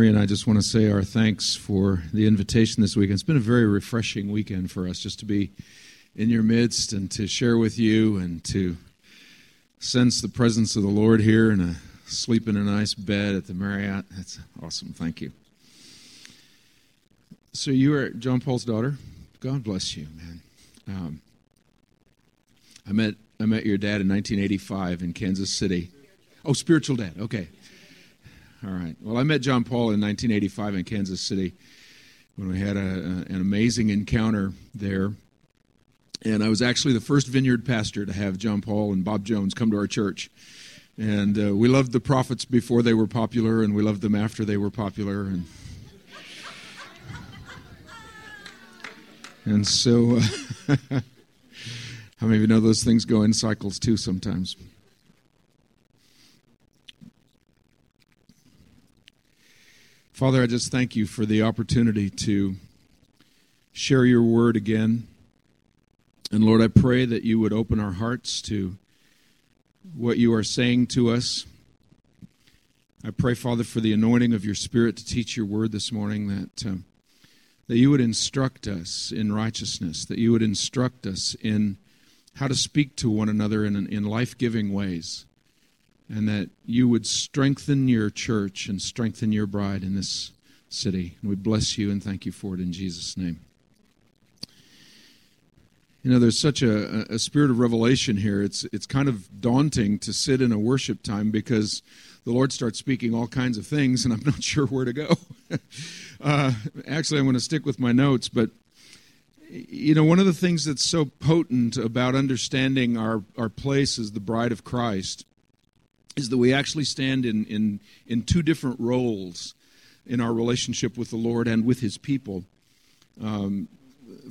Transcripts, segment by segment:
Maria and I just want to say our thanks for the invitation this weekend. It's been a very refreshing weekend for us just to be in your midst and to share with you and to sense the presence of the Lord here and sleep in a nice bed at the Marriott. That's awesome. Thank you. So you are John Paul's daughter. God bless you, man. Um, I met I met your dad in 1985 in Kansas City. Oh, spiritual dad. Okay. All right. Well, I met John Paul in 1985 in Kansas City when we had a, an amazing encounter there. And I was actually the first vineyard pastor to have John Paul and Bob Jones come to our church. And uh, we loved the prophets before they were popular, and we loved them after they were popular. And, and so, uh, how many of you know those things go in cycles too sometimes? Father, I just thank you for the opportunity to share your word again. And Lord, I pray that you would open our hearts to what you are saying to us. I pray, Father, for the anointing of your Spirit to teach your word this morning, that, uh, that you would instruct us in righteousness, that you would instruct us in how to speak to one another in, in life giving ways and that you would strengthen your church and strengthen your bride in this city. And we bless you and thank you for it in Jesus' name. You know, there's such a, a spirit of revelation here. It's it's kind of daunting to sit in a worship time because the Lord starts speaking all kinds of things, and I'm not sure where to go. uh, actually, I'm going to stick with my notes, but you know, one of the things that's so potent about understanding our, our place as the bride of Christ is that we actually stand in, in, in two different roles in our relationship with the Lord and with His people. Um,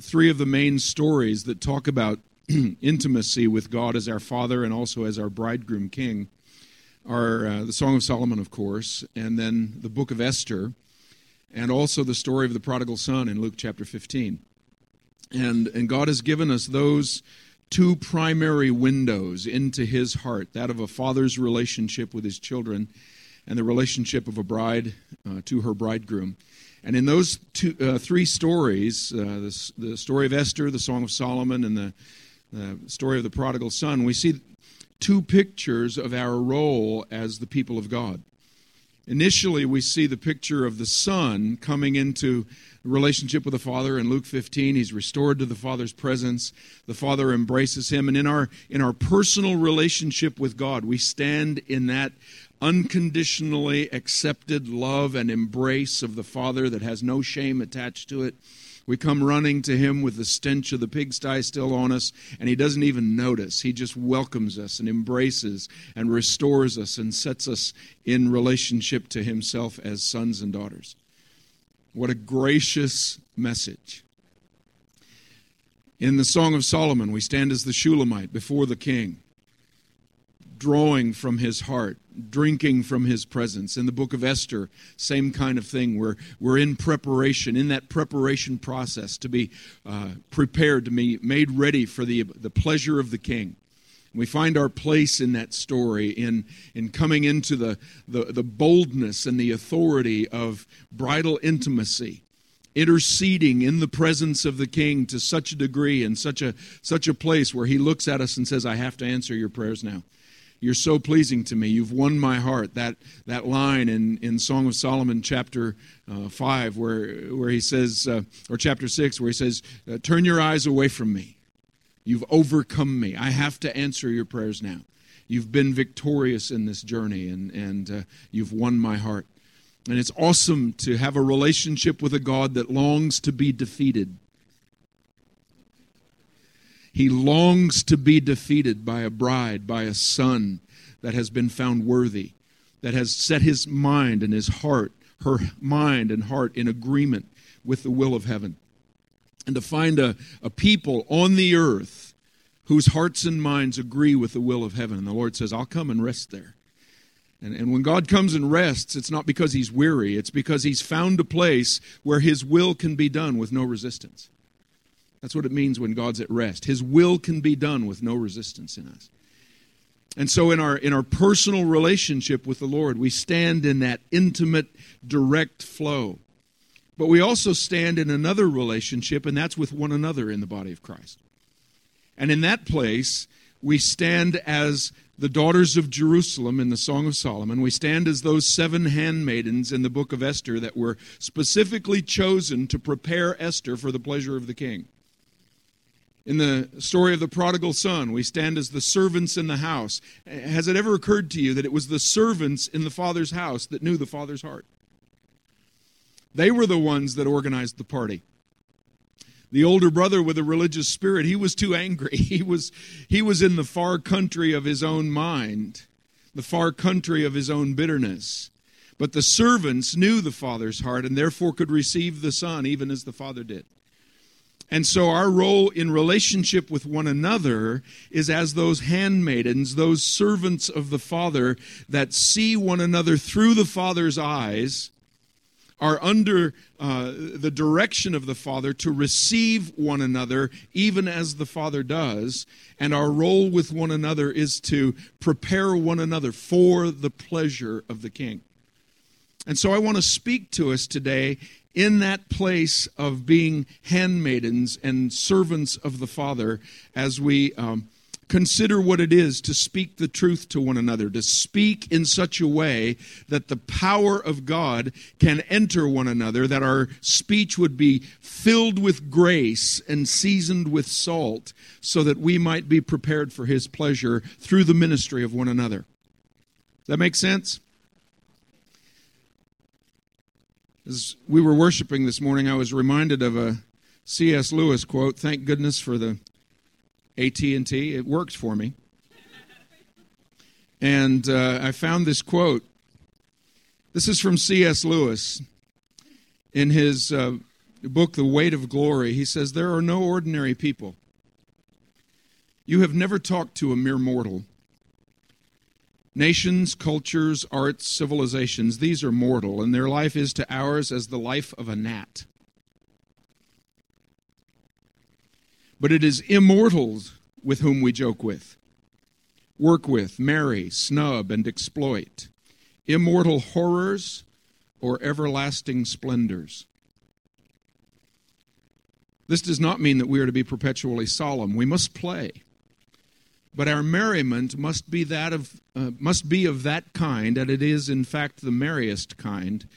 three of the main stories that talk about intimacy with God as our Father and also as our bridegroom king are uh, the Song of Solomon, of course, and then the book of Esther, and also the story of the prodigal son in Luke chapter 15. And, and God has given us those two primary windows into his heart that of a father's relationship with his children and the relationship of a bride uh, to her bridegroom. And in those two, uh, three stories, uh, the, the, story of Esther, the Song of Solomon, and the, the story of the prodigal son, we see two pictures of our role as the people of God. Initially, we see the picture of the son coming into relationship with the Father in Luke 15. He's restored to the Father's presence. The Father embraces him. And in our, in our personal relationship with God, we stand in that unconditionally accepted love and embrace of the Father that has no shame attached to it. We come running to him with the stench of the pigsty still on us, and he doesn't even notice. He just welcomes us and embraces and restores us and sets us in relationship to himself as sons and daughters. What a gracious message. In the Song of Solomon, we stand as the Shulamite before the king, drawing from his heart, drinking from his presence. In the book of Esther, same kind of thing. We're, we're in preparation, in that preparation process to be uh, prepared, to be made ready for the, the pleasure of the king. We find our place in that story in, in coming into the, the, the boldness and the authority of bridal intimacy, interceding in the presence of the king to such a degree and such a, such a place where he looks at us and says, I have to answer your prayers now. You're so pleasing to me. You've won my heart. That, that line in, in Song of Solomon, chapter uh, 5, where, where he says, uh, or chapter 6, where he says, uh, Turn your eyes away from me. You've overcome me. I have to answer your prayers now. You've been victorious in this journey and, and uh, you've won my heart. And it's awesome to have a relationship with a God that longs to be defeated. He longs to be defeated by a bride, by a son that has been found worthy, that has set his mind and his heart, her mind and heart in agreement with the will of heaven and to find a, a people on the earth whose hearts and minds agree with the will of heaven. And the Lord says, I'll come and rest there. And, and when God comes and rests, it's not because he's weary, it's because he's found a place where his will can be done with no resistance. That's what it means when God's at rest. His will can be done with no resistance in us. And so in our in our personal relationship with the Lord, we stand in that intimate direct flow. But we also stand in another relationship and that's with one another in the body of Christ. And in that place, we stand as the daughters of Jerusalem in the Song of Solomon. We stand as those seven handmaidens in the book of Esther that were specifically chosen to prepare Esther for the pleasure of the king. In the story of the prodigal son, we stand as the servants in the house. Has it ever occurred to you that it was the servants in the father's house that knew the father's heart? They were the ones that organized the party. The older brother with a religious spirit, he was too angry. He was, he was in the far country of his own mind, the far country of his own bitterness. But the servants knew the father's heart and therefore could receive the son even as the father did. And so our role in relationship with one another is as those handmaidens, those servants of the Father that see one another through the Father's eyes, are under uh, the direction of the Father to receive one another, even as the Father does. And our role with one another is to prepare one another for the pleasure of the King. And so I want to speak to us today in that place of being handmaidens and servants of the Father as we um, consider what it is to speak the truth to one another, to speak in such a way that the power of God can enter one another, that our speech would be filled with grace and seasoned with salt, so that we might be prepared for His pleasure through the ministry of one another. That make sense? As we were worshiping this morning, I was reminded of a C.S. Lewis quote. Thank goodness for the AT&T. It worked for me. And uh, I found this quote. This is from C.S. Lewis in his uh, book, The Weight of Glory. He says, There are no ordinary people. You have never talked to a mere mortal. Nations, cultures, arts, civilizations, these are mortal, and their life is to ours as the life of a gnat. But it is immortals with whom we joke with, work with, marry, snub, and exploit. Immortal horrors or everlasting splendors. This does not mean that we are to be perpetually solemn. We must play but our merriment must be that of uh, must be of that kind and it is in fact the merriest kind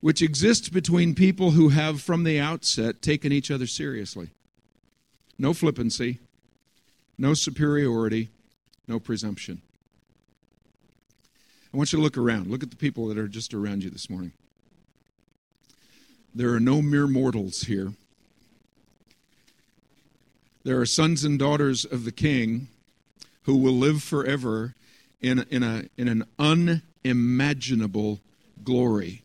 which exists between people who have from the outset taken each other seriously. No flippancy no superiority no presumption. I want you to look around. Look at the people that are just around you this morning. There are no mere mortals here. There are sons and daughters of the king who will live forever in, in, a, in an unimaginable glory.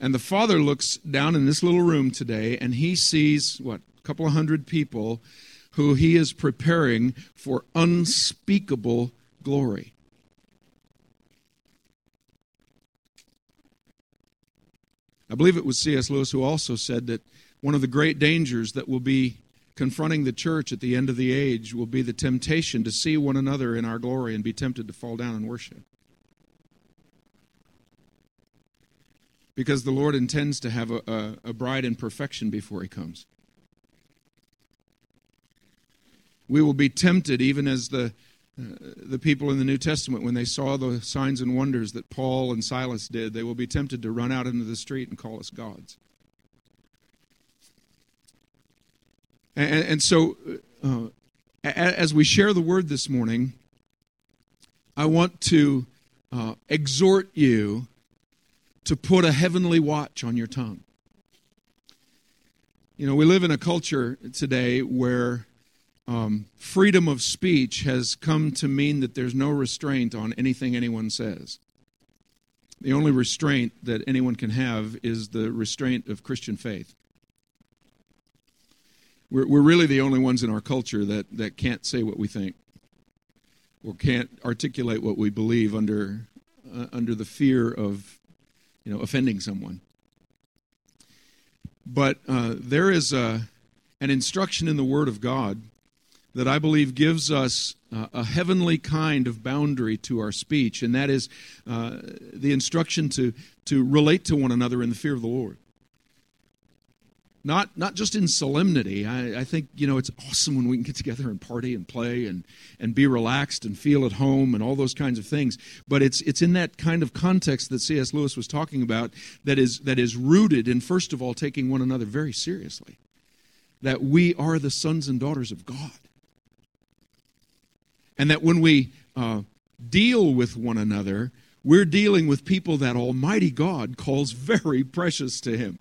And the Father looks down in this little room today and he sees, what, a couple of hundred people who he is preparing for unspeakable glory. I believe it was C.S. Lewis who also said that one of the great dangers that will be confronting the church at the end of the age will be the temptation to see one another in our glory and be tempted to fall down and worship. Because the Lord intends to have a, a, a bride in perfection before He comes. We will be tempted, even as the, uh, the people in the New Testament, when they saw the signs and wonders that Paul and Silas did, they will be tempted to run out into the street and call us gods. And, and so, uh, as we share the word this morning, I want to uh, exhort you to put a heavenly watch on your tongue. You know, we live in a culture today where um, freedom of speech has come to mean that there's no restraint on anything anyone says. The only restraint that anyone can have is the restraint of Christian faith. We're, we're really the only ones in our culture that, that can't say what we think or can't articulate what we believe under, uh, under the fear of you know, offending someone. But uh, there is a, an instruction in the Word of God that I believe gives us uh, a heavenly kind of boundary to our speech, and that is uh, the instruction to, to relate to one another in the fear of the Lord. Not, not just in solemnity. I, I think, you know, it's awesome when we can get together and party and play and, and be relaxed and feel at home and all those kinds of things. But it's, it's in that kind of context that C.S. Lewis was talking about that is, that is rooted in, first of all, taking one another very seriously. That we are the sons and daughters of God and that when we uh, deal with one another, we're dealing with people that Almighty God calls very precious to Him.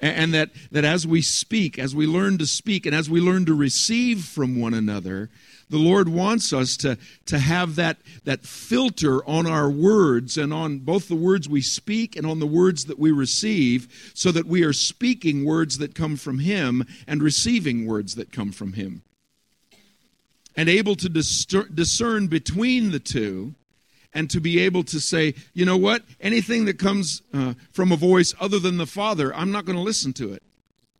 And that, that as we speak, as we learn to speak, and as we learn to receive from one another, the Lord wants us to, to have that, that filter on our words and on both the words we speak and on the words that we receive, so that we are speaking words that come from Him and receiving words that come from Him. And able to discern between the two and to be able to say, you know what, anything that comes uh, from a voice other than the Father, I'm not going to listen to it,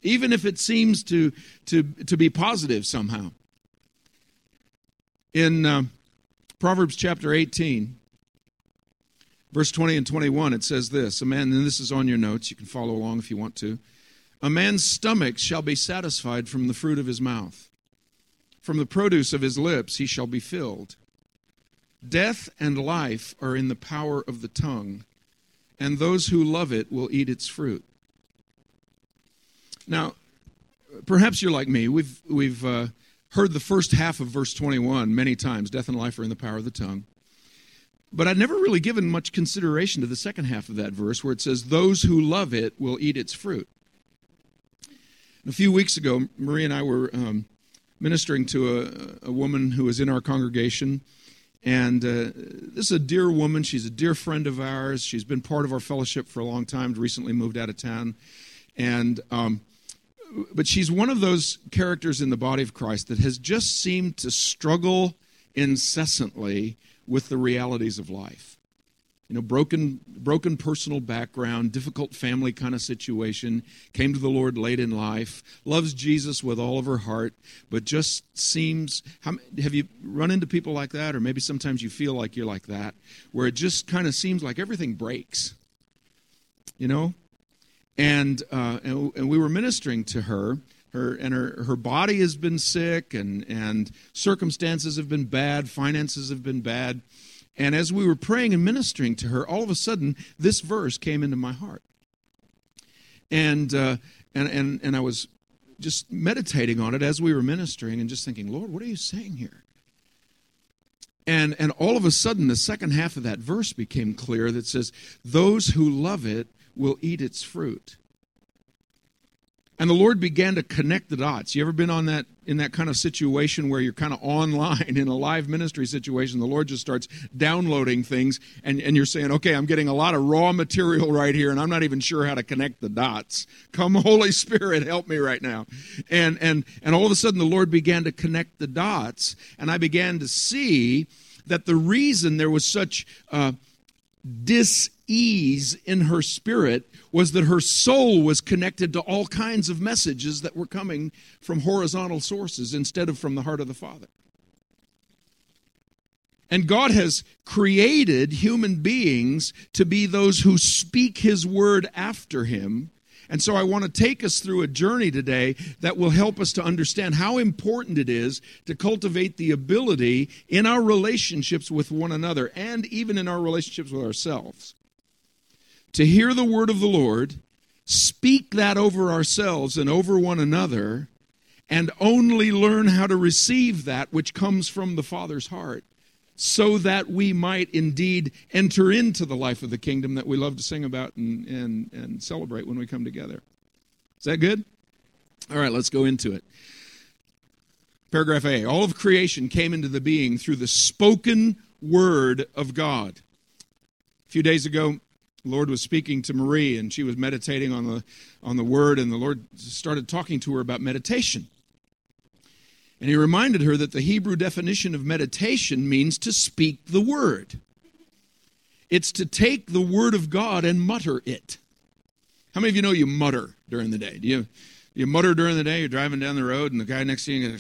even if it seems to, to, to be positive somehow. In uh, Proverbs chapter 18, verse 20 and 21, it says this A man, and this is on your notes, you can follow along if you want to. A man's stomach shall be satisfied from the fruit of his mouth from the produce of his lips he shall be filled. Death and life are in the power of the tongue, and those who love it will eat its fruit. Now, perhaps you're like me. We've, we've uh, heard the first half of verse 21 many times death and life are in the power of the tongue. But I'd never really given much consideration to the second half of that verse where it says, Those who love it will eat its fruit. A few weeks ago, Marie and I were um, ministering to a, a woman who was in our congregation. And uh, this is a dear woman. She's a dear friend of ours. She's been part of our fellowship for a long time, recently moved out of town. And, um, but she's one of those characters in the body of Christ that has just seemed to struggle incessantly with the realities of life you know broken broken personal background difficult family kind of situation came to the lord late in life loves jesus with all of her heart but just seems how, have you run into people like that? Or maybe sometimes you feel like you're like that where it just kind of seems like everything breaks you know? And uh, and, and we were ministering to her her and her, her body has been sick and and circumstances have been bad finances have been bad and as we were praying and ministering to her, all of a sudden, this verse came into my heart. And, uh, and, and, and I was just meditating on it as we were ministering and just thinking, Lord, what are you saying here? And, and all of a sudden, the second half of that verse became clear that says, Those who love it will eat its fruit. And the Lord began to connect the dots. You ever been on that in that kind of situation where you're kind of online in a live ministry situation? The Lord just starts downloading things and, and you're saying, Okay, I'm getting a lot of raw material right here, and I'm not even sure how to connect the dots. Come, Holy Spirit, help me right now. And and and all of a sudden the Lord began to connect the dots, and I began to see that the reason there was such uh, dis-ease in her spirit was that her soul was connected to all kinds of messages that were coming from horizontal sources instead of from the heart of the Father. And God has created human beings to be those who speak His word after Him and so I want to take us through a journey today that will help us to understand how important it is to cultivate the ability in our relationships with one another and even in our relationships with ourselves. To hear the word of the Lord, speak that over ourselves and over one another, and only learn how to receive that which comes from the Father's heart so that we might indeed enter into the life of the kingdom that we love to sing about and, and, and celebrate when we come together. Is that good? All right, let's go into it. Paragraph A All of creation came into the being through the spoken word of God. A few days ago, the Lord was speaking to Marie, and she was meditating on the, on the word, and the Lord started talking to her about meditation. And he reminded her that the Hebrew definition of meditation means to speak the word. It's to take the word of God and mutter it. How many of you know you mutter during the day? Do you You mutter during the day, you're driving down the road, and the guy next to you,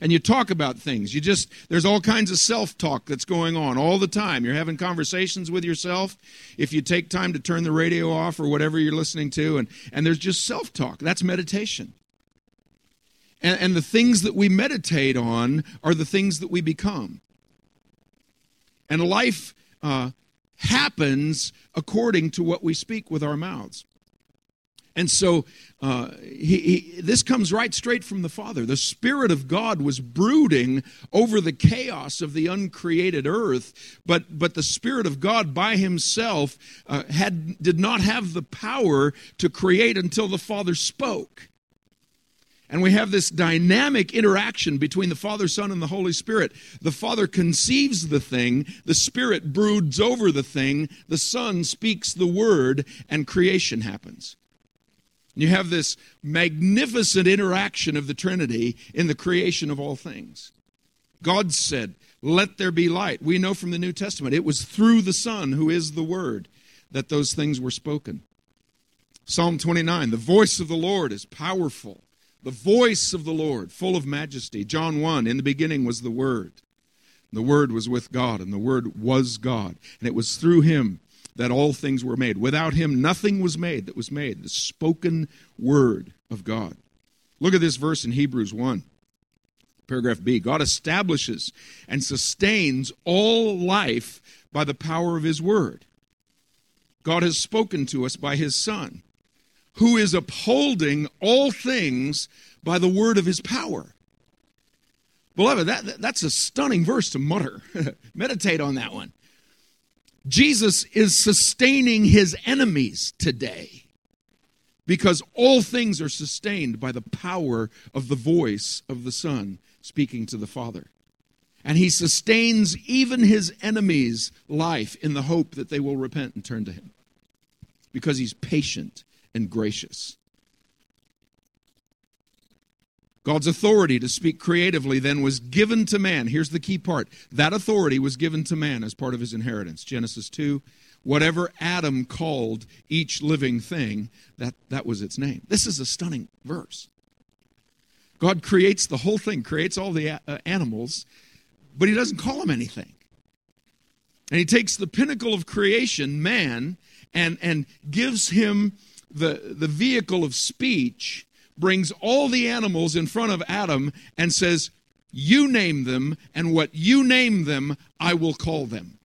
and you talk about things. You just, there's all kinds of self talk that's going on all the time. You're having conversations with yourself. If you take time to turn the radio off or whatever you're listening to, and, and there's just self talk, that's meditation. And, and the things that we meditate on are the things that we become. And life uh, happens according to what we speak with our mouths. And so uh, he, he, this comes right straight from the Father. The Spirit of God was brooding over the chaos of the uncreated earth, but, but the Spirit of God by himself uh, had, did not have the power to create until the Father spoke. And we have this dynamic interaction between the Father, Son, and the Holy Spirit. The Father conceives the thing, the Spirit broods over the thing, the Son speaks the word, and creation happens. You have this magnificent interaction of the Trinity in the creation of all things. God said, Let there be light. We know from the New Testament it was through the Son, who is the Word, that those things were spoken. Psalm 29 The voice of the Lord is powerful the voice of the Lord, full of majesty. John 1 In the beginning was the Word. The Word was with God, and the Word was God. And it was through him that all things were made. Without him, nothing was made that was made. The spoken Word of God. Look at this verse in Hebrews 1, paragraph B. God establishes and sustains all life by the power of his Word. God has spoken to us by his Son who is upholding all things by the word of his power. Beloved, that, that's a stunning verse to mutter. Meditate on that one. Jesus is sustaining his enemies today because all things are sustained by the power of the voice of the Son speaking to the Father. And he sustains even his enemies' life in the hope that they will repent and turn to him because he's patient and gracious. God's authority to speak creatively then was given to man. Here's the key part that authority was given to man as part of his inheritance. Genesis 2 whatever Adam called each living thing, that, that was its name. This is a stunning verse. God creates the whole thing, creates all the uh, animals, but he doesn't call them anything. And he takes the pinnacle of creation, man, and, and gives him the, the vehicle of speech, brings all the animals in front of Adam and says, You name them, and what you name them, I will call them.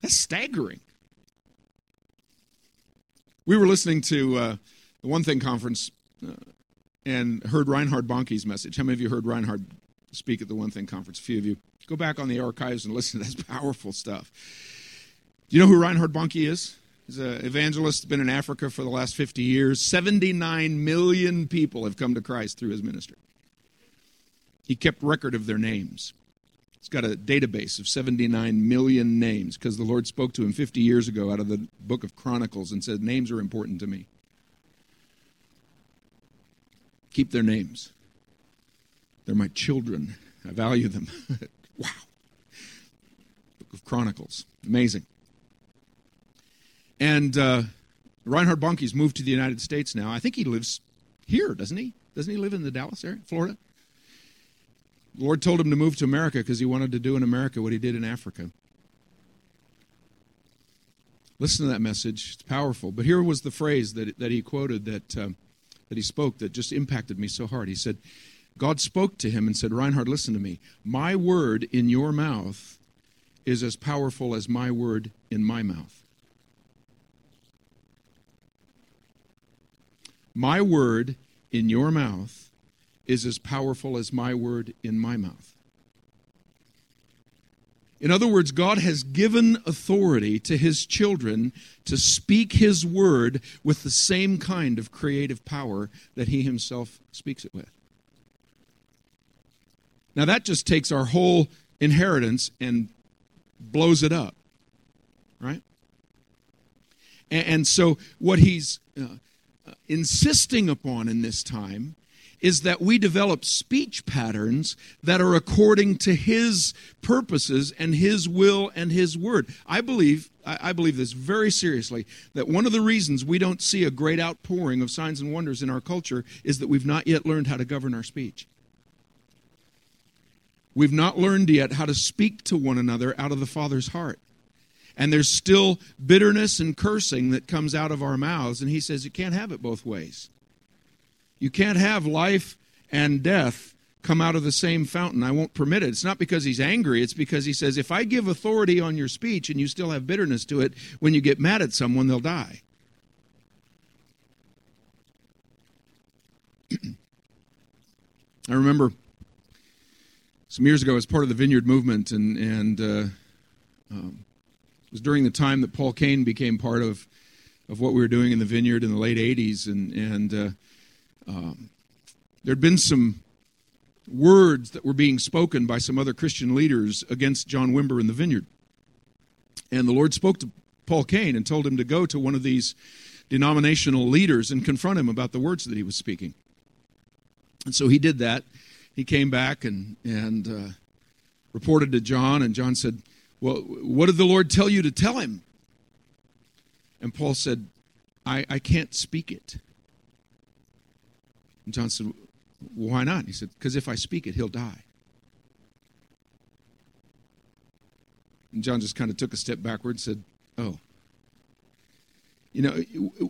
That's staggering. We were listening to uh, the One Thing conference uh, and heard Reinhard Bonnke's message. How many of you heard Reinhard speak at the One Thing conference? A few of you. Go back on the archives and listen to that powerful stuff. Do you know who Reinhard Bonnke is? He's an evangelist, been in Africa for the last 50 years. 79 million people have come to Christ through his ministry. He kept record of their names. He's got a database of 79 million names because the Lord spoke to him 50 years ago out of the book of Chronicles and said, Names are important to me. Keep their names. They're my children. I value them. wow. Book of Chronicles. Amazing. And uh, Reinhard Bonnke's moved to the United States now. I think he lives here, doesn't he? Doesn't he live in the Dallas area, Florida? The Lord told him to move to America because he wanted to do in America what he did in Africa. Listen to that message. It's powerful. But here was the phrase that, that he quoted that, uh, that he spoke that just impacted me so hard. He said, God spoke to him and said, Reinhard, listen to me. My word in your mouth is as powerful as my word in my mouth. My word in your mouth is as powerful as my word in my mouth. In other words, God has given authority to his children to speak his word with the same kind of creative power that he himself speaks it with. Now, that just takes our whole inheritance and blows it up, right? And, so, what he's uh, insisting upon in this time is that we develop speech patterns that are according to his purposes and his will and his word. I believe I believe this very seriously that one of the reasons we don't see a great outpouring of signs and wonders in our culture is that we've not yet learned how to govern our speech. We've not learned yet how to speak to one another out of the Father's heart. And there's still bitterness and cursing that comes out of our mouths. And he says you can't have it both ways. You can't have life and death come out of the same fountain. I won't permit it. It's not because he's angry, it's because he says, if I give authority on your speech and you still have bitterness to it, when you get mad at someone, they'll die. I remember some years ago, as part of the Vineyard movement, and, and uh, um, it was during the time that Paul Cain became part of, of what we were doing in the Vineyard in the late 80s, and, and uh, um, there had been some words that were being spoken by some other Christian leaders against John Wimber in the vineyard. And the Lord spoke to Paul Cain and told him to go to one of these denominational leaders and confront him about the words that he was speaking. And so he did that. He came back and, and uh, reported to John, and John said, Well, what did the Lord tell you to tell him? And Paul said, I, I can't speak it. And John said, why not? He said, Because if I speak it, he'll die. And John just kind of took a step backward and said, Oh. You know,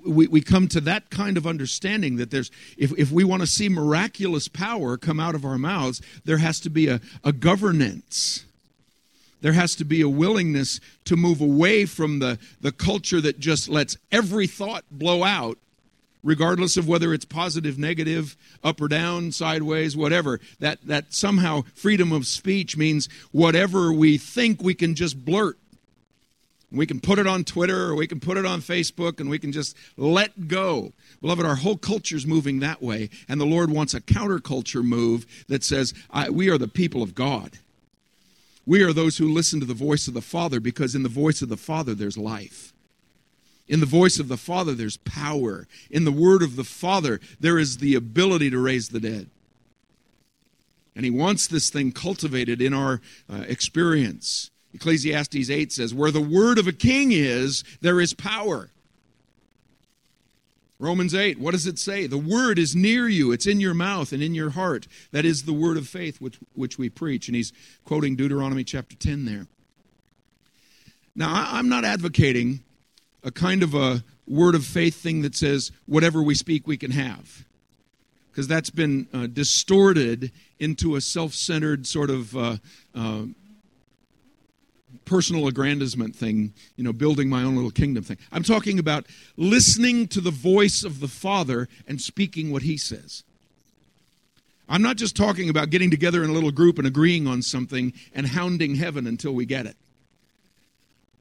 we, we come to that kind of understanding that there's, if, if we want to see miraculous power come out of our mouths, there has to be a, a governance. There has to be a willingness to move away from the, the culture that just lets every thought blow out regardless of whether it's positive, negative, up or down, sideways, whatever. That, that somehow freedom of speech means whatever we think we can just blurt. We can put it on Twitter or we can put it on Facebook and we can just let go. Beloved, our whole culture is moving that way, and the Lord wants a counterculture move that says, We are the people of God. We are those who listen to the voice of the Father because in the voice of the Father there's life. In the voice of the Father, there's power. In the word of the Father, there is the ability to raise the dead. And He wants this thing cultivated in our uh, experience. Ecclesiastes 8 says, Where the word of a king is, there is power. Romans 8, what does it say? The word is near you, it's in your mouth and in your heart. That is the word of faith which, which we preach. And he's quoting Deuteronomy chapter 10 there. Now, I, I'm not advocating a kind of a word of faith thing that says whatever we speak we can have because that's been uh, distorted into a self-centered sort of uh, uh, personal aggrandizement thing you know building my own little kingdom thing. I'm talking about listening to the voice of the father and speaking what he says. I'm not just talking about getting together in a little group and agreeing on something and hounding heaven until we get it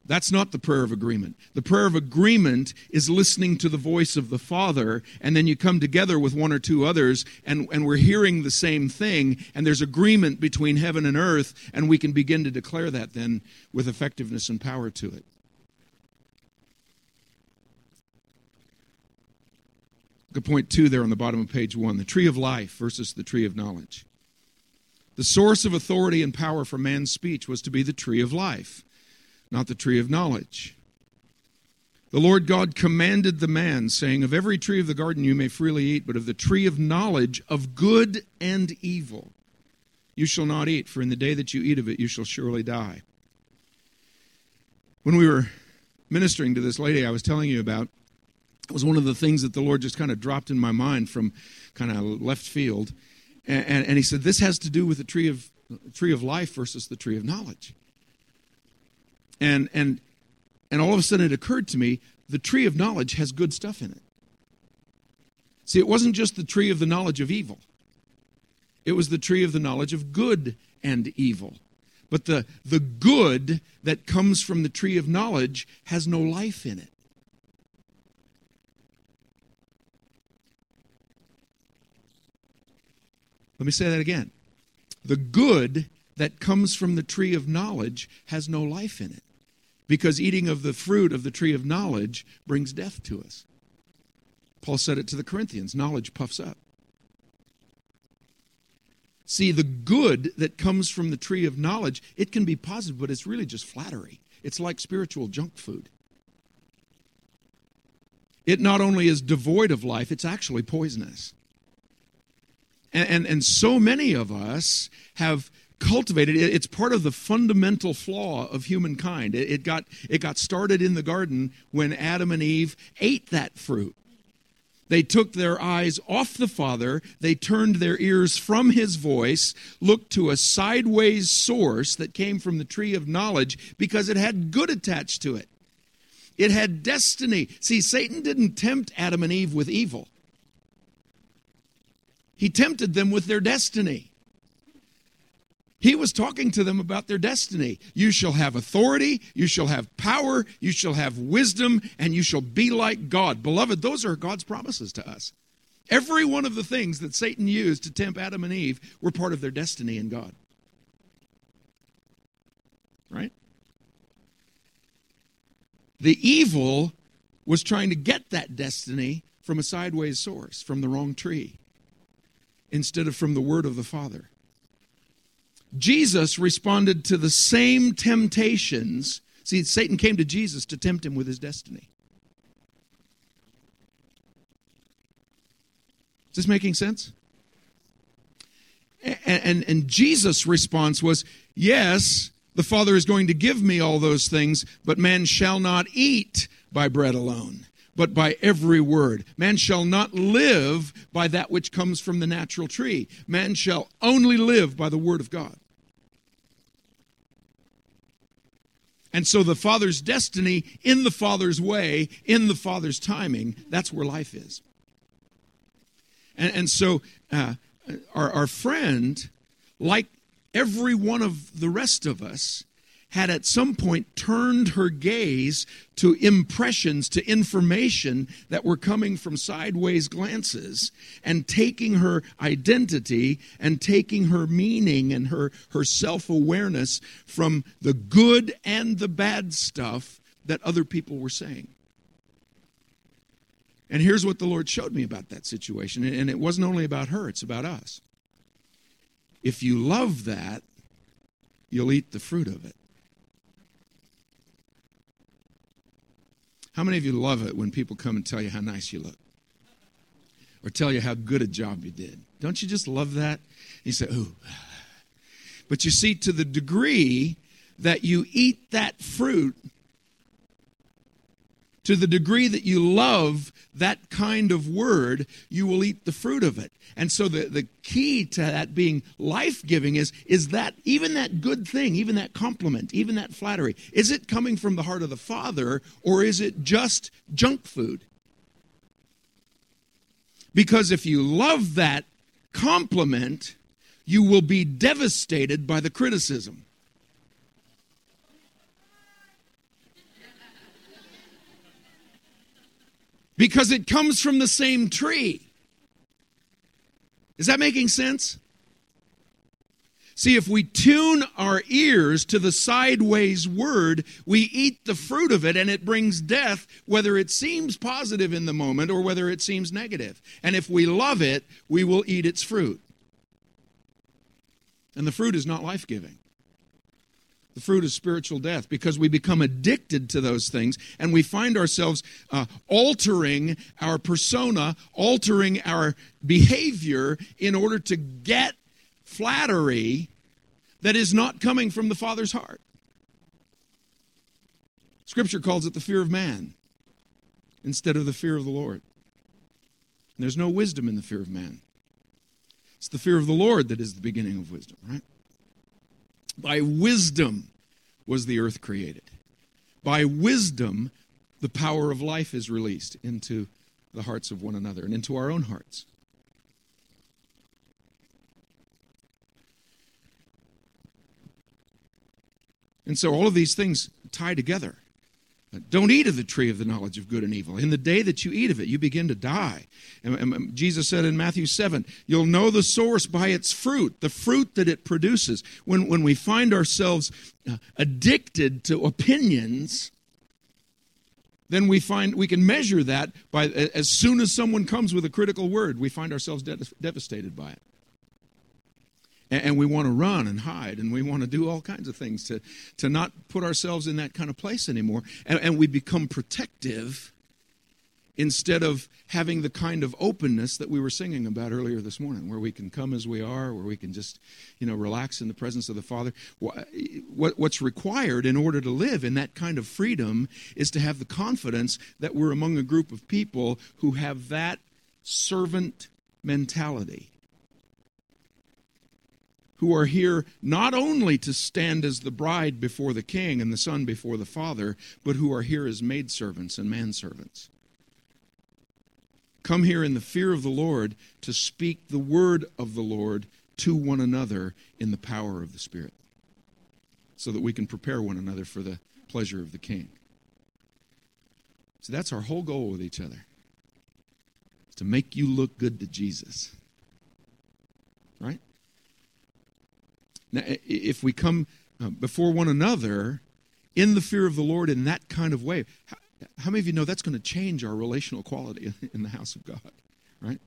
that's not the prayer of agreement. The prayer of agreement is listening to the voice of the Father, and then you come together with one or two others, and, and we're hearing the same thing, and there's agreement between heaven and earth, and we can begin to declare that then with effectiveness and power to it. At point two there on the bottom of page one the tree of life versus the tree of knowledge. The source of authority and power for man's speech was to be the tree of life not the tree of knowledge. The Lord God commanded the man, saying, Of every tree of the garden you may freely eat, but of the tree of knowledge of good and evil you shall not eat, for in the day that you eat of it you shall surely die. When we were ministering to this lady I was telling you about, it was one of the things that the Lord just kind of dropped in my mind from kind of left field. And, and, and he said, This has to do with the tree of, tree of life versus the tree of knowledge. And, and, and all of a sudden it occurred to me the tree of knowledge has good stuff in it. See, it wasn't just the tree of the knowledge of evil, it was the tree of the knowledge of good and evil. But the, the good that comes from the tree of knowledge has no life in it. Let me say that again. The good that comes from the tree of knowledge has no life in it because eating of the fruit of the tree of knowledge brings death to us. Paul said it to the Corinthians knowledge puffs up. See, the good that comes from the tree of knowledge, it can be positive, but it's really just flattery. It's like spiritual junk food. It not only is devoid of life, it's actually poisonous. And, and, and so many of us have cultivated it's part of the fundamental flaw of humankind. It, got it got started in the garden when adam and eve ate that fruit. They took their eyes off the father. They turned their ears from his voice looked to a sideways source that came from the tree of knowledge because it had good attached to it. It had destiny. See satan didn't tempt adam and eve with evil. He tempted them with their destiny. He was talking to them about their destiny. You shall have authority, you shall have power, you shall have wisdom, and you shall be like God. Beloved, those are God's promises to us. Every one of the things that Satan used to tempt Adam and Eve were part of their destiny in God. Right? The evil was trying to get that destiny from a sideways source, from the wrong tree instead of from the word of the Father. Jesus responded to the same temptations. See, Satan came to Jesus to tempt him with his destiny. Is this making sense? And, and, and Jesus' response was, Yes, the Father is going to give me all those things, but man shall not eat by bread alone but by every word. Man shall not live by that which comes from the natural tree. Man shall only live by the word of God. And so the Father's destiny in the Father's way, in the Father's timing, that's where life is. And, and so uh, our, our friend, like every one of the rest of us, had at some point turned her gaze to impressions, to information that were coming from sideways glances, and taking her identity and taking her meaning and her, her self awareness from the good and the bad stuff that other people were saying. And here's what the Lord showed me about that situation. And it wasn't only about her, it's about us. If you love that, you'll eat the fruit of it. How many of you love it when people come and tell you how nice you look? Or tell you how good a job you did? Don't you just love that? You say, ooh. But you see, to the degree that you eat that fruit, to the degree that you love that kind of word, you will eat the fruit of it. And so the, the key to that being life giving is, is that even that good thing, even that compliment, even that flattery, is it coming from the heart of the Father or is it just junk food? Because if you love that compliment, you will be devastated by the criticism. Because it comes from the same tree. Is that making sense? See, if we tune our ears to the sideways word, we eat the fruit of it and it brings death, whether it seems positive in the moment or whether it seems negative. And if we love it, we will eat its fruit. And the fruit is not life giving the fruit of spiritual death because we become addicted to those things and we find ourselves uh, altering our persona, altering our behavior in order to get flattery that is not coming from the Father's heart. Scripture calls it the fear of man instead of the fear of the Lord. And there's no wisdom in the fear of man. It's the fear of the Lord that is the beginning of wisdom, right? By wisdom was the earth created. By wisdom, the power of life is released into the hearts of one another and into our own hearts. And so all of these things tie together. Don't eat of the tree of the knowledge of good and evil. In the day that you eat of it, you begin to die. And, Jesus said in Matthew 7, you'll know the source by its fruit, the fruit that it produces. When, when we find ourselves uh, addicted to opinions, then we find we can measure that by as soon as someone comes with a critical word, we find ourselves de- devastated by it. And we want to run and hide and we want to do all kinds of things to, to not put ourselves in that kind of place anymore. And, and we become protective instead of having the kind of openness that we were singing about earlier this morning where we can come as we are where we can just you know relax in the presence of the father. What, what's required in order to live in that kind of freedom is to have the confidence that we're among a group of people who have that servant mentality who are here not only to stand as the bride before the king and the son before the father, but who are here as maidservants and manservants come here in the fear of the Lord to speak the word of the Lord to one another in the power of the Spirit, so that we can prepare one another for the pleasure of the King. So that's our whole goal with each other to make you look good to Jesus. Right? Now, if we come uh, before one another in the fear of the Lord in that kind of way, how many of you know that's going to change our relational quality in the house of God, right?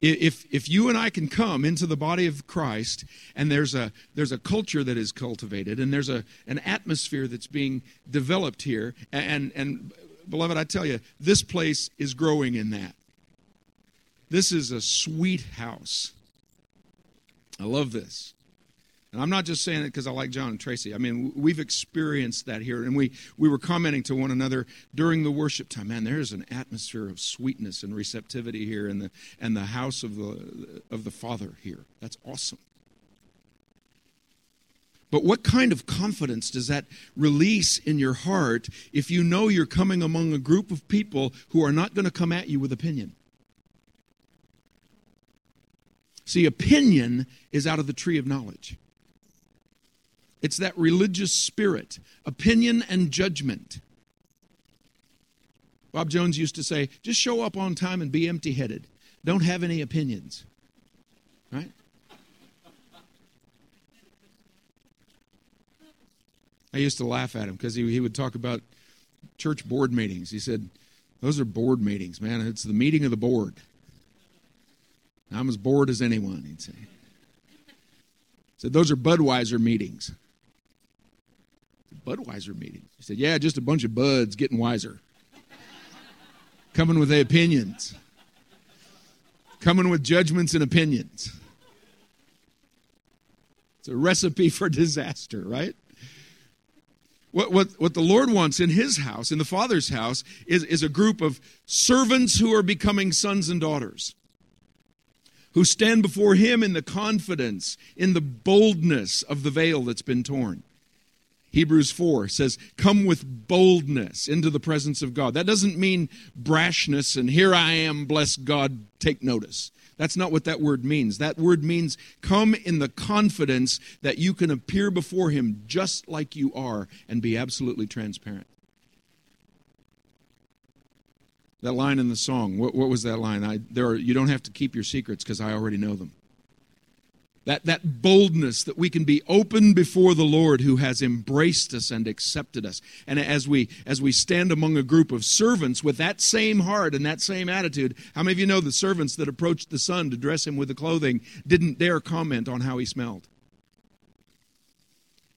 If, if you and I can come into the body of Christ and there's a, there's a culture that is cultivated and there's a, an atmosphere that's being developed here, and, and beloved, I tell you, this place is growing in that. This is a sweet house. I love this. And I'm not just saying it because I like John and Tracy. I mean, we've experienced that here. And we, we were commenting to one another during the worship time. Man, there's an atmosphere of sweetness and receptivity here in the, and the house of the, of the Father here. That's awesome. But what kind of confidence does that release in your heart if you know you're coming among a group of people who are not going to come at you with opinion? See, opinion is out of the tree of knowledge. It's that religious spirit, opinion and judgment. Bob Jones used to say, just show up on time and be empty headed. Don't have any opinions. Right? I used to laugh at him because he, he would talk about church board meetings. He said, Those are board meetings, man. It's the meeting of the board. I'm as bored as anyone, he'd say. He said, Those are Budweiser meetings. Budweiser meetings. He said, Yeah, just a bunch of buds getting wiser. Coming with their opinions. Coming with judgments and opinions. It's a recipe for disaster, right? What, what, what the Lord wants in His house, in the Father's house, is, is a group of servants who are becoming sons and daughters, who stand before Him in the confidence, in the boldness of the veil that's been torn. Hebrews 4 says, Come with boldness into the presence of God. That doesn't mean brashness and here I am, bless God, take notice. That's not what that word means. That word means come in the confidence that you can appear before Him just like you are and be absolutely transparent. That line in the song, what, what was that line? I, there are, you don't have to keep your secrets because I already know them that, that boldness that we can be open before the Lord who has embraced us and accepted us. And as we as we stand among a group of servants with that same heart and that same attitude, how many of you know the servants that approached the son to dress him with the clothing didn't dare comment on how he smelled?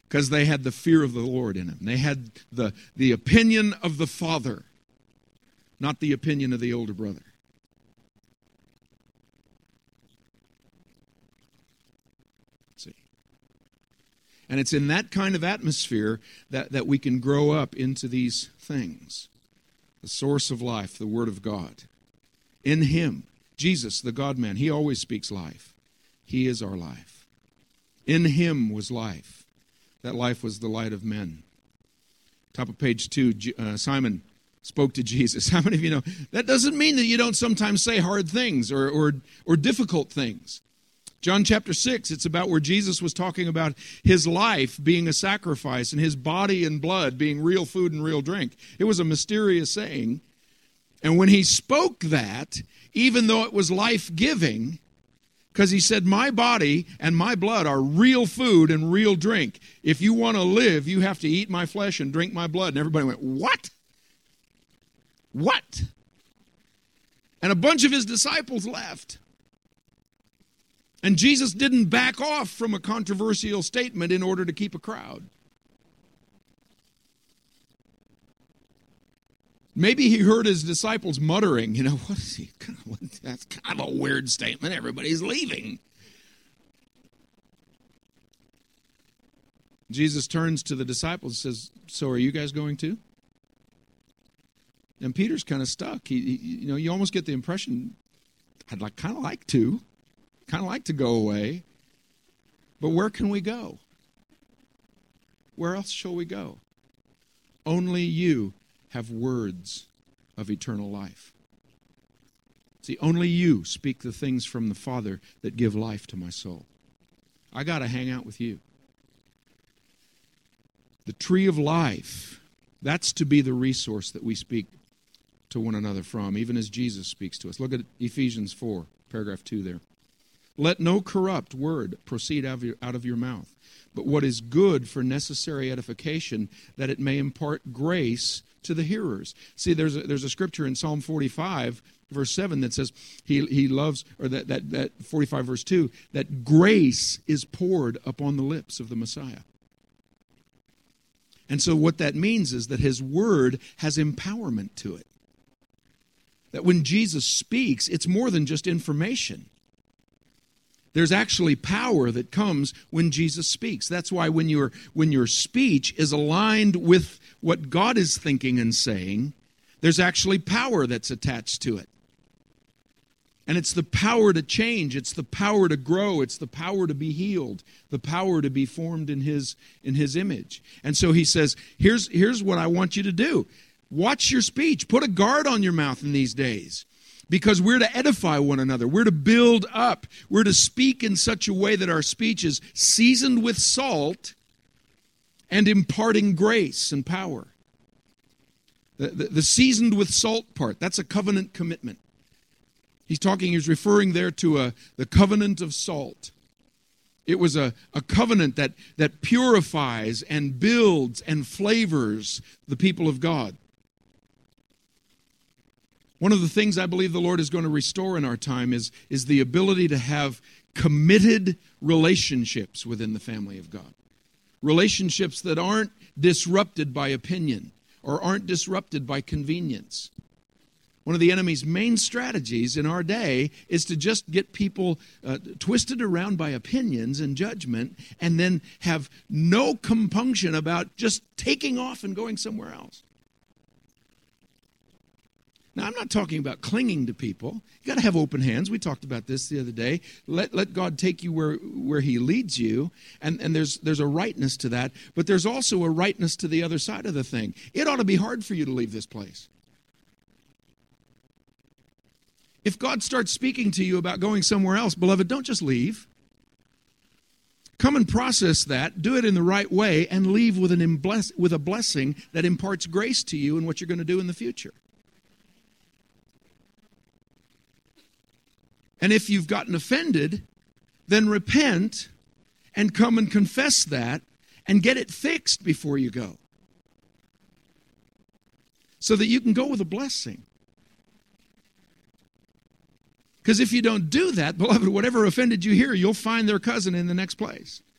Because they had the fear of the Lord in them. They had the, the opinion of the Father, not the opinion of the older brother. See. And it's in that kind of atmosphere that, that we can grow up into these things the source of life, the Word of God. In Him, Jesus, the God man, He always speaks life. He is our life. In Him was life. That life was the light of men. Top of page two, uh, Simon spoke to Jesus. How many of you know that doesn't mean that you don't sometimes say hard things or, or, or difficult things? John chapter 6, it's about where Jesus was talking about his life being a sacrifice and his body and blood being real food and real drink. It was a mysterious saying. And when he spoke that, even though it was life giving, because he said, My body and my blood are real food and real drink. If you want to live, you have to eat my flesh and drink my blood. And everybody went, What? What? And a bunch of his disciples left. And Jesus didn't back off from a controversial statement in order to keep a crowd. Maybe he heard his disciples muttering, you know, what is he? That's kind of a weird statement. Everybody's leaving. Jesus turns to the disciples and says, So are you guys going too? And Peter's kind of stuck. He, he, you know, you almost get the impression, I'd like kind of like to, kind of like to go away. But where can we go? Where else shall we go? Only you have words of eternal life. See, only you speak the things from the Father that give life to my soul. I got to hang out with you. The tree of life, that's to be the resource that we speak to one another from, even as Jesus speaks to us. Look at Ephesians 4, paragraph 2 there. Let no corrupt word proceed out of, your, out of your mouth, but what is good for necessary edification, that it may impart grace to the hearers. See, there's a, there's a scripture in Psalm 45, verse 7, that says he, he loves, or that, that, that 45, verse 2, that grace is poured upon the lips of the Messiah. And so, what that means is that his word has empowerment to it. That when Jesus speaks, it's more than just information. There's actually power that comes when Jesus speaks. That's why when your when your speech is aligned with what God is thinking and saying, there's actually power that's attached to it. And it's the power to change, it's the power to grow, it's the power to be healed, the power to be formed in his in his image. And so he says, here's here's what I want you to do. Watch your speech. Put a guard on your mouth in these days because we're to edify one another. We're to build up. We're to speak in such a way that our speech is seasoned with salt and imparting grace and power. The, the, the, seasoned with salt part, that's a covenant commitment. He's talking, he's referring there to a, the covenant of salt. It was a, a covenant that, that purifies and builds and flavors the people of God. One of the things I believe the Lord is going to restore in our time is, is the ability to have committed relationships within the family of God. Relationships that aren't disrupted by opinion or aren't disrupted by convenience. One of the enemy's main strategies in our day is to just get people uh, twisted around by opinions and judgment and then have no compunction about just taking off and going somewhere else. Now, I'm not talking about clinging to people. You got to have open hands. We talked about this the other day. Let, let God take you where, where He leads you, and, and there's, there's a rightness to that, but there's also a rightness to the other side of the thing. It ought to be hard for you to leave this place. If God starts speaking to you about going somewhere else, beloved, don't just leave. Come and process that, do it in the right way, and leave with, an with a blessing that imparts grace to you and what you're going to do in the future. And if you've gotten offended, then repent and come and confess that and get it fixed before you go. So that you can go with a blessing. Because if you don't do that, beloved, whatever offended you here, you'll find their cousin in the next place.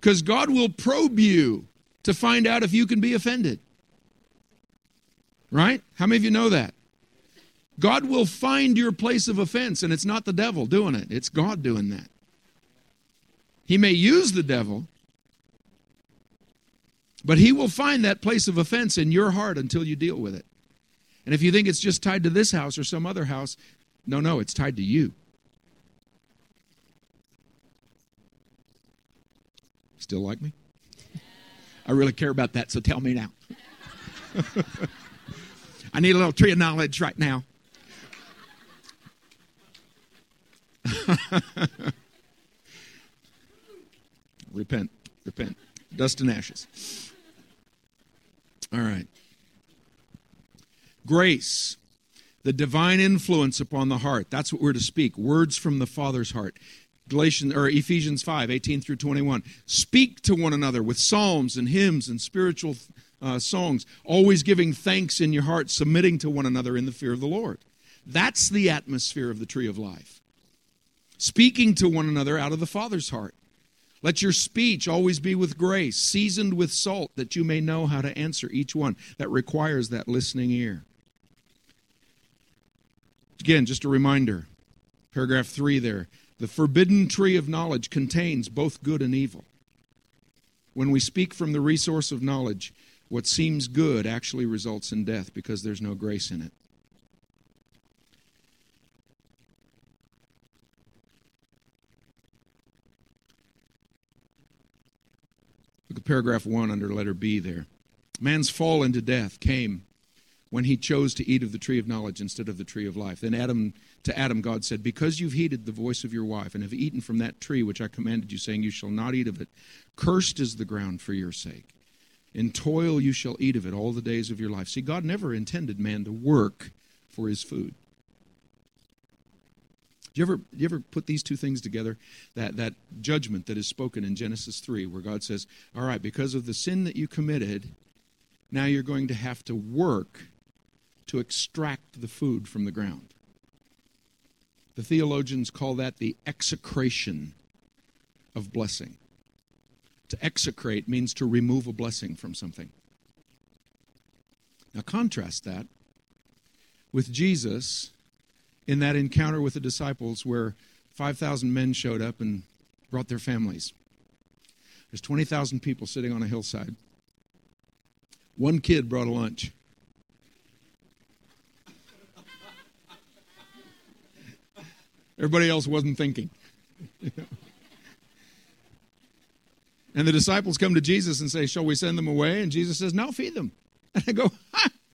Because God will probe you to find out if you can be offended. Right? How many of you know that? God will find your place of offense, and it's not the devil doing it, it's God doing that. He may use the devil, but he will find that place of offense in your heart until you deal with it. And if you think it's just tied to this house or some other house, no, no, it's tied to you. Still like me? I really care about that, so tell me now. I need a little tree of knowledge right now. repent, repent. Dust and ashes. All right. Grace, the divine influence upon the heart. That's what we're to speak. Words from the Father's heart. Galatians or Ephesians 5, 18 through 21. Speak to one another with psalms and hymns and spiritual uh, songs. Always giving thanks in your heart, submitting to one another in the fear of the Lord. That's the atmosphere of the tree of life. Speaking to one another out of the Father's heart. Let your speech always be with grace, seasoned with salt, that you may know how to answer each one. That requires that listening ear. Again, just a reminder paragraph 3 there. The forbidden tree of knowledge contains both good and evil. When we speak from the resource of knowledge, what seems good actually results in death because there's no grace in it. Look at paragraph 1 under letter B there. Man's fall into death came when he chose to eat of the tree of knowledge instead of the tree of life. Then Adam to Adam God said, "Because you've heeded the voice of your wife and have eaten from that tree which I commanded you saying you shall not eat of it, cursed is the ground for your sake. In toil you shall eat of it all the days of your life." See, God never intended man to work for his food. Do you ever, you ever put these two things together? That, that judgment that is spoken in Genesis 3, where God says, All right, because of the sin that you committed, now you're going to have to work to extract the food from the ground. The theologians call that the execration of blessing. To execrate means to remove a blessing from something. Now, contrast that with Jesus in that encounter with the disciples where 5,000 men showed up and brought their families. There's 20,000 people sitting on a hillside. One kid brought a lunch. Everybody else wasn't thinking. and the disciples come to Jesus and say, Shall we send them away? And Jesus says, No, feed them. And I go,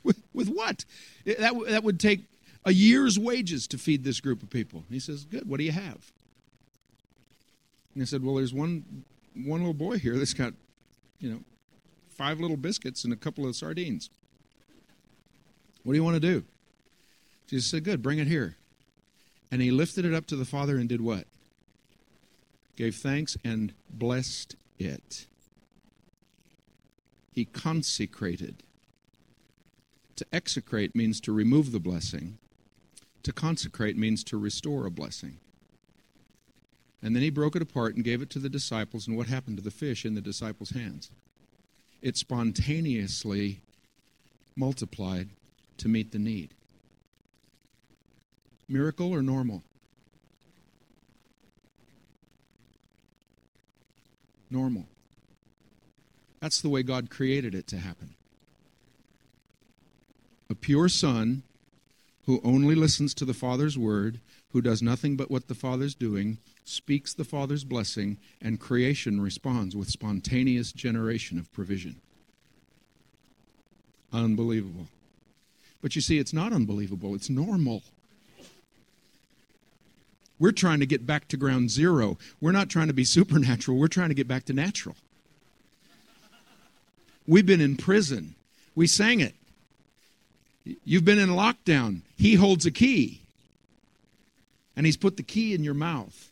with, with what? That, that would take a year's wages to feed this group of people. he says, Good, what do you have? And I said, Well, there's one one little boy here that's got, you know, five little biscuits and a couple of sardines. What do you want to do? Jesus said, Good, bring it here. And he lifted it up to the Father and did what? Gave thanks and blessed it. He consecrated. To execrate means to remove the blessing. To consecrate means to restore a blessing. And then he broke it apart and gave it to the disciples. And what happened to the fish in the disciples' hands? It spontaneously multiplied to meet the need. Miracle or normal? Normal. That's the way God created it to happen. A pure son who only listens to the Father's word, who does nothing but what the Father's doing, speaks the Father's blessing, and creation responds with spontaneous generation of provision. Unbelievable. But you see, it's not unbelievable, it's normal. We're trying to get back to ground zero. We're not trying to be supernatural, we're trying to get back to natural. We've been in prison. We sang it. You've been in lockdown. He holds a key. And he's put the key in your mouth.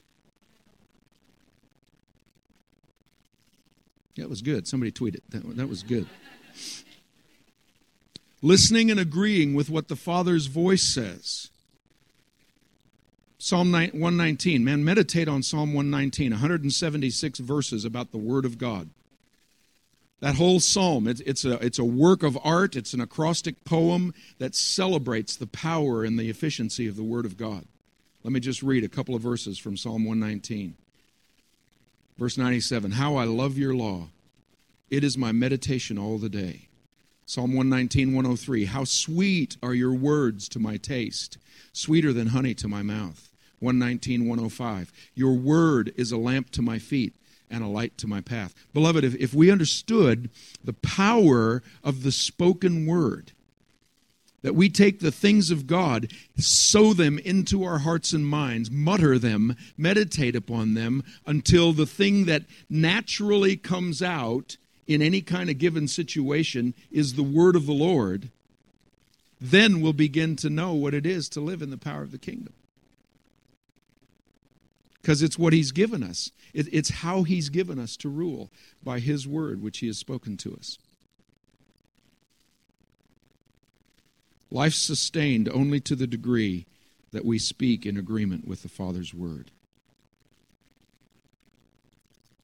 That was good. Somebody tweeted. That, that was good. Listening and agreeing with what the Father's voice says. Psalm 119. Man, meditate on Psalm 119, 176 verses about the Word of God. That whole psalm, it's, it's, a, it's a work of art, it's an acrostic poem that celebrates the power and the efficiency of the Word of God. Let me just read a couple of verses from Psalm 119. Verse 97 How I love your law. It is my meditation all the day. Psalm 119, 103 How sweet are your words to my taste, sweeter than honey to my mouth. 119, 105 Your word is a lamp to my feet and a light to my path. Beloved, if, if we understood the power of the spoken word, that we take the things of God, sow them into our hearts and minds, mutter them, meditate upon them until the thing that naturally comes out in any kind of given situation is the word of the Lord, then we'll begin to know what it is to live in the power of the kingdom because it's what He's given us. It, it's how He's given us to rule by His word, which He has spoken to us. Life sustained only to the degree that we speak in agreement with the Father's word.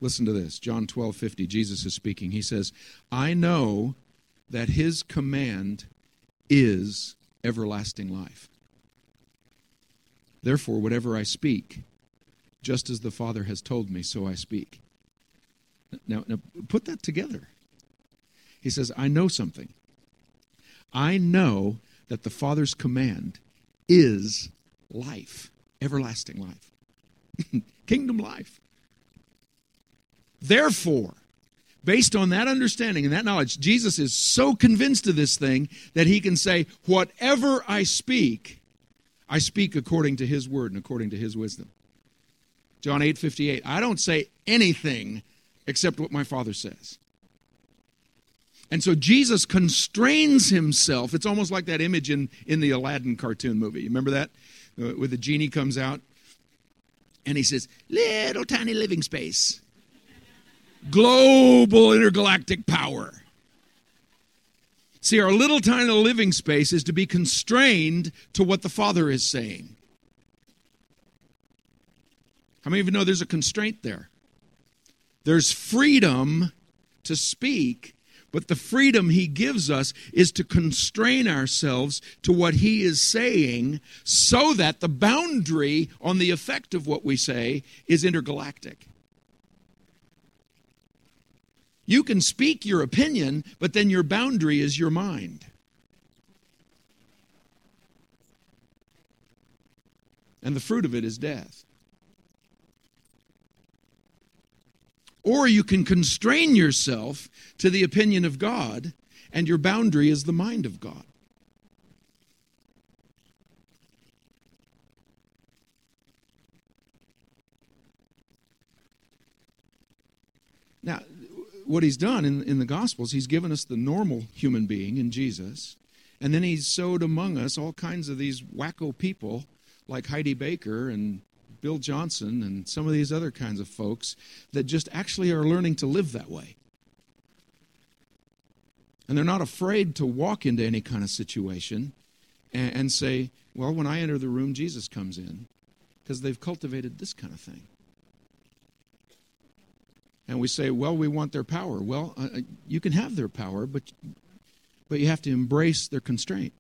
Listen to this. John 12, 50. Jesus is speaking. He says, I know that his command is everlasting life. Therefore, whatever I speak, just as the Father has told me, so I speak. Now, now put that together. He says, I know something. I know that the Father's command is life, everlasting life, kingdom life. Therefore, based on that understanding and that knowledge, Jesus is so convinced of this thing that he can say, Whatever I speak, I speak according to his word and according to his wisdom. John 8 58. I don't say anything except what my Father says. And so Jesus constrains himself. It's almost like that image in, in the Aladdin cartoon movie. You remember that? Uh, where the genie comes out and he says, Little tiny living space, global intergalactic power. See, our little tiny living space is to be constrained to what the Father is saying. How many of you know there's a constraint there? There's freedom to speak, but the freedom he gives us is to constrain ourselves to what he is saying so that the boundary on the effect of what we say is intergalactic. You can speak your opinion, but then your boundary is your mind. And the fruit of it is death. Or you can constrain yourself to the opinion of God, and your boundary is the mind of God. Now, what he's done in, in the Gospels, he's given us the normal human being in Jesus, and then he's sowed among us all kinds of these wacko people like Heidi Baker and Bill Johnson and some of these other kinds of folks that just actually are learning to live that way. And they're not afraid to walk into any kind of situation and, and say, well, when I enter the room, Jesus comes in, because they've cultivated this kind of thing. And we say, well, we want their power. Well, uh, uh you can have their power, but, but you have to embrace their constraint.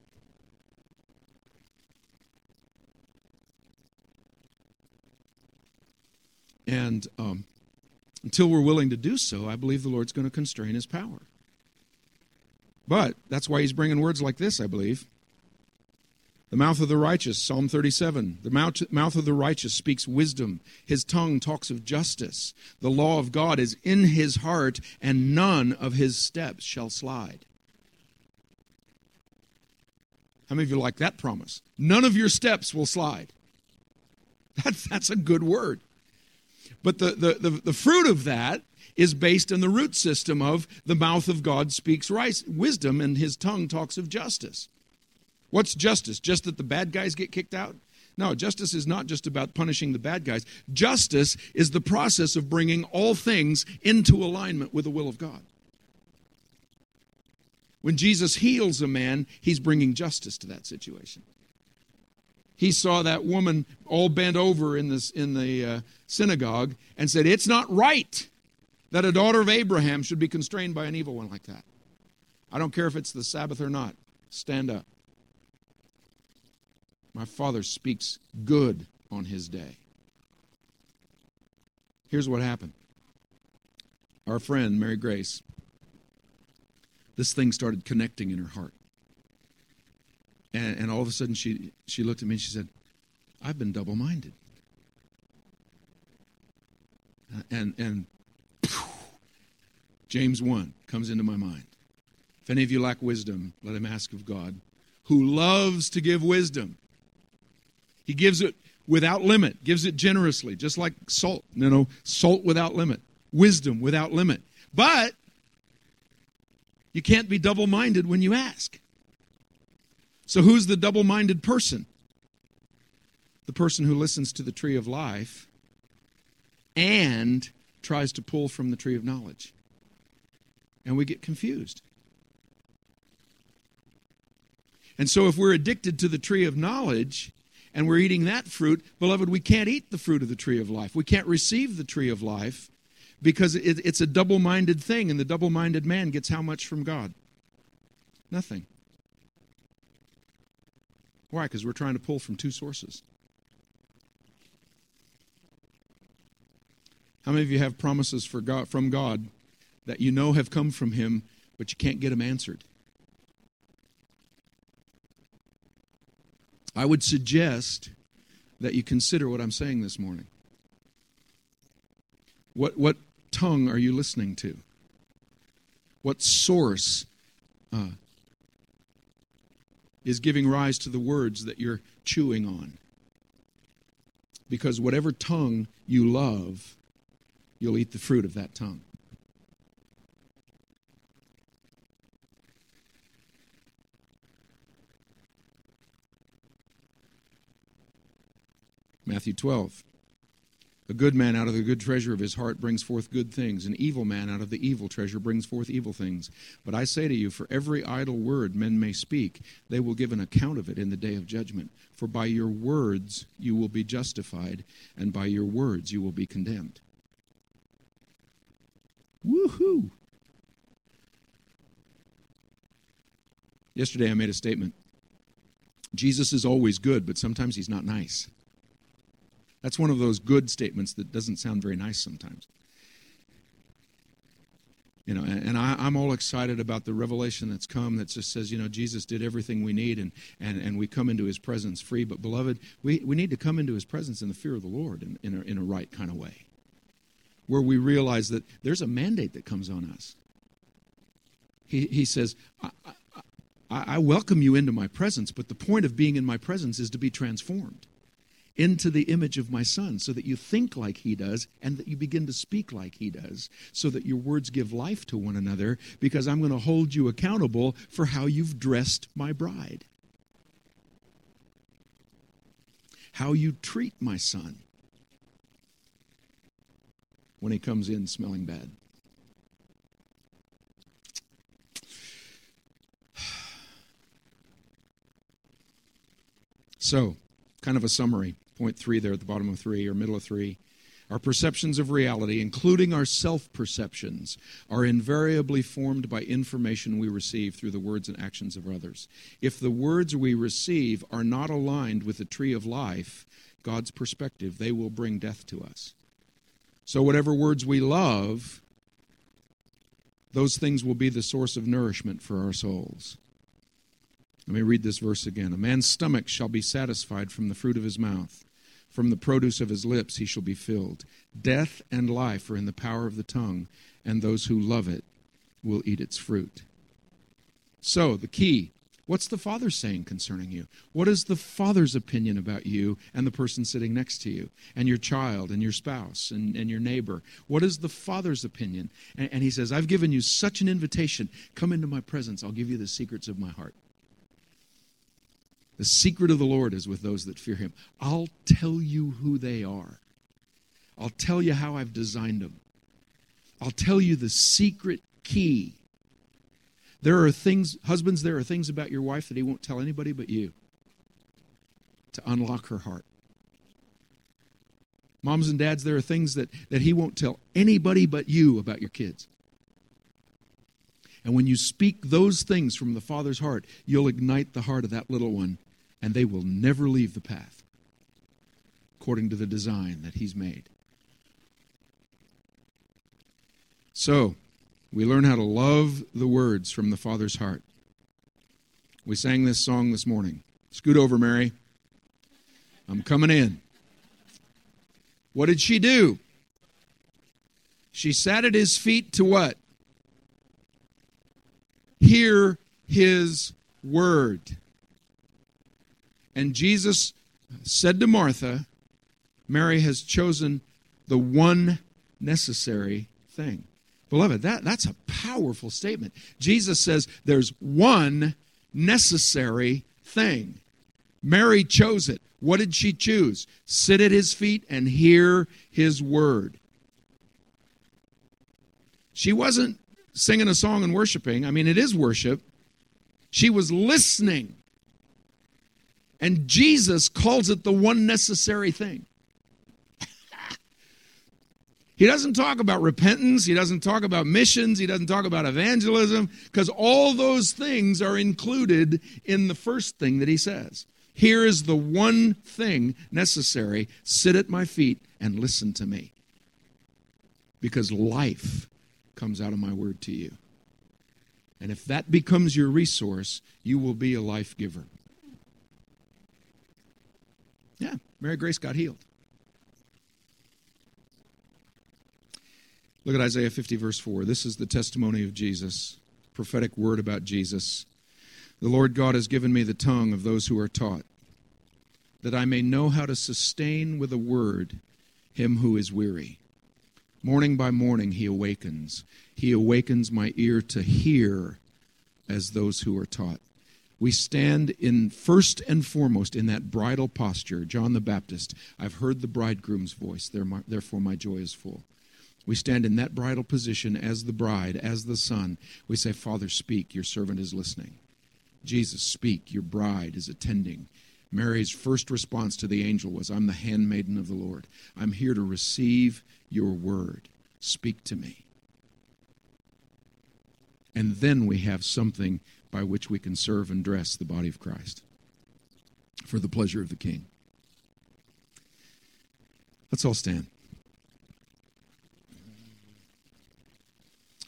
And um, until we're willing to do so, I believe the Lord's going to constrain his power. But that's why he's bringing words like this, I believe. The mouth of the righteous, Psalm 37. The mouth, of the righteous speaks wisdom. His tongue talks of justice. The law of God is in his heart, and none of his steps shall slide. How many of you like that promise? None of your steps will slide. That's, that's a good word. But the, the, the, the fruit of that is based on the root system of the mouth of God speaks wisdom and his tongue talks of justice. What's justice? Just that the bad guys get kicked out? No, justice is not just about punishing the bad guys. Justice is the process of bringing all things into alignment with the will of God. When Jesus heals a man, he's bringing justice to that situation he saw that woman all bent over in, this, in the uh, synagogue and said, It's not right that a daughter of Abraham should be constrained by an evil one like that. I don't care if it's the Sabbath or not. Stand up. My father speaks good on his day. Here's what happened. Our friend, Mary Grace, this thing started connecting in her heart. And, and all of a sudden, she, she looked at me and she said, I've been double minded. Uh, and, and James 1 comes into my mind. If any of you lack wisdom, let him ask of God, who loves to give wisdom. He gives it without limit, gives it generously, just like salt. You know, salt without limit, wisdom without limit. But you can't be double minded when you ask. So, who's the double minded person? The person who listens to the tree of life and tries to pull from the tree of knowledge. And we get confused. And so, if we're addicted to the tree of knowledge and we're eating that fruit, beloved, we can't eat the fruit of the tree of life. We can't receive the tree of life because it, it's a double minded thing, and the double minded man gets how much from God? Nothing. Why? Because we're trying to pull from two sources. How many of you have promises for God, from God that you know have come from Him, but you can't get them answered? I would suggest that you consider what I'm saying this morning. What, what tongue are you listening to? What source uh, is giving rise to the words that you're chewing on? Because whatever tongue you love, you'll eat the fruit of that tongue. Matthew 12. A good man out of the good treasure of his heart brings forth good things. An evil man out of the evil treasure brings forth evil things. But I say to you, for every idle word men may speak, they will give an account of it in the day of judgment. For by your words you will be justified, and by your words you will be condemned. Woohoo! Yesterday I made a statement. Jesus is always good, but sometimes he's not nice. That's one of those good statements that doesn't sound very nice sometimes. You know, and, I, am all excited about the revelation that's come that just says, you know, Jesus did everything we need and, and, and we come into his presence free. But, beloved, we, we need to come into his presence in the fear of the Lord in, in, a, in a right kind of way, where we realize that there's a mandate that comes on us. He, he says, I, I, I welcome you into my presence, but the point of being in my presence is to be transformed into the image of my son so that you think like he does and that you begin to speak like he does so that your words give life to one another because I'm going to hold you accountable for how you've dressed my bride. How you treat my son when he comes in smelling bad. So, kind of a summary point three there at the bottom of three or middle of three. Our perceptions of reality, including our self perceptions, are invariably formed by information we receive through the words and actions of others. If the words we receive are not aligned with the tree of life, God's perspective, they will bring death to us. So, whatever words we love, those things will be the source of nourishment for our souls. Let me read this verse again. A man's stomach shall be satisfied from the fruit of his mouth. From the produce of his lips he shall be filled. Death and life are in the power of the tongue, and those who love it will eat its fruit. So, the key what's the Father saying concerning you? What is the Father's opinion about you and the person sitting next to you, and your child, and your spouse, and, and your neighbor? What is the Father's opinion? And, and he says, I've given you such an invitation. Come into my presence. I'll give you the secrets of my heart. The secret of the Lord is with those that fear him. I'll tell you who they are. I'll tell you how I've designed them. I'll tell you the secret key. There are things, husbands, there are things about your wife that he won't tell anybody but you to unlock her heart. Moms and dads, there are things that, that he won't tell anybody but you about your kids. And when you speak those things from the Father's heart, you'll ignite the heart of that little one and they will never leave the path according to the design that He's made. So, we learn how to love the words from the Father's heart. We sang this song this morning. Scoot over, Mary. I'm coming in. What did she do? She sat at his feet to what? Hear his word. And Jesus said to Martha, Mary has chosen the one necessary thing. Beloved, that, that's a powerful statement. Jesus says there's one necessary thing. Mary chose it. What did she choose? Sit at his feet and hear his word. She wasn't singing a song and worshiping. I mean, it is worship. She was listening And Jesus calls it the one necessary thing. He doesn't talk about repentance. He doesn't talk about missions. He doesn't talk about evangelism because all those things are included in the first thing that he says. Here is the one thing necessary sit at my feet and listen to me. Because life comes out of my word to you. And if that becomes your resource, you will be a life giver. Yeah, Mary Grace got healed. Look at Isaiah 50, verse 4. This is the testimony of Jesus, prophetic word about Jesus. The Lord God has given me the tongue of those who are taught, that I may know how to sustain with a word him who is weary. Morning by morning he awakens. He awakens my ear to hear as those who are taught. We stand in first and foremost in that bridal posture. John the Baptist, I've heard the bridegroom's voice, therefore my joy is full. We stand in that bridal position as the bride, as the son. We say, Father, speak, your servant is listening. Jesus, speak, your bride is attending. Mary's first response to the angel was, I'm the handmaiden of the Lord. I'm here to receive your word. Speak to me. And then we have something by which we can serve and dress the body of Christ for the pleasure of the King. Let's all stand.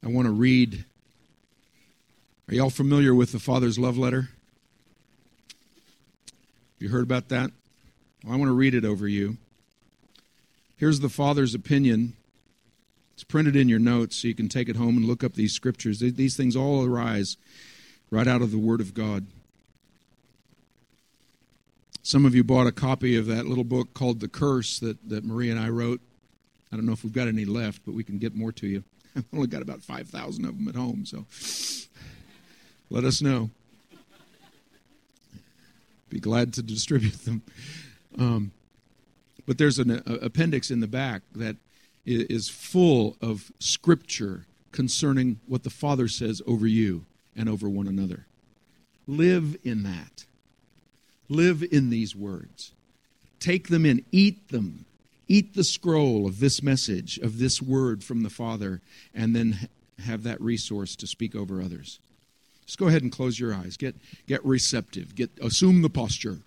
I want to read. Are y'all familiar with the Father's love letter? You heard about that? Well, I want to read it over you. Here's the Father's opinion. It's printed in your notes so you can take it home and look up these scriptures. These things all arise right out of the Word of God. Some of you bought a copy of that little book called The Curse that, that Marie and I wrote. I don't know if we've got any left, but we can get more to you. I've only got about 5,000 of them at home, so let us know. Be glad to distribute them. Um, but there's an uh, appendix in the back that is full of scripture concerning what the Father says over you and over one another. Live in that. Live in these words. Take them in, eat them, eat the scroll of this message, of this word from the Father, and then have that resource to speak over others. Just go ahead and close your eyes. Get, get receptive. Get, assume the posture.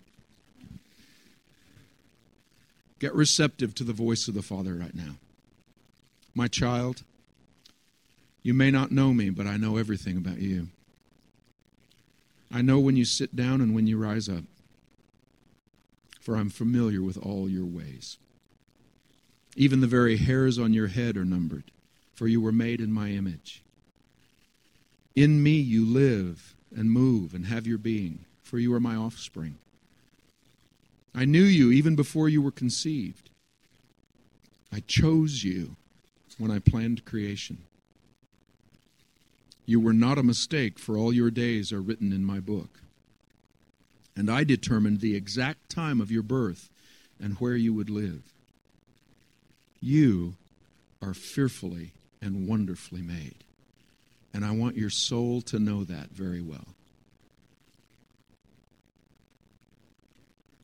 Get receptive to the voice of the Father right now. My child, you may not know me, but I know everything about you. I know when you sit down and when you rise up, for I'm familiar with all your ways. Even the very hairs on your head are numbered, for you were made in my image. In me you live and move and have your being, for you are my offspring. I knew you even before you were conceived. I chose you when I planned creation. You were not a mistake, for all your days are written in my book. And I determined the exact time of your birth and where you would live. You are fearfully and wonderfully made. And I want your soul to know that very well.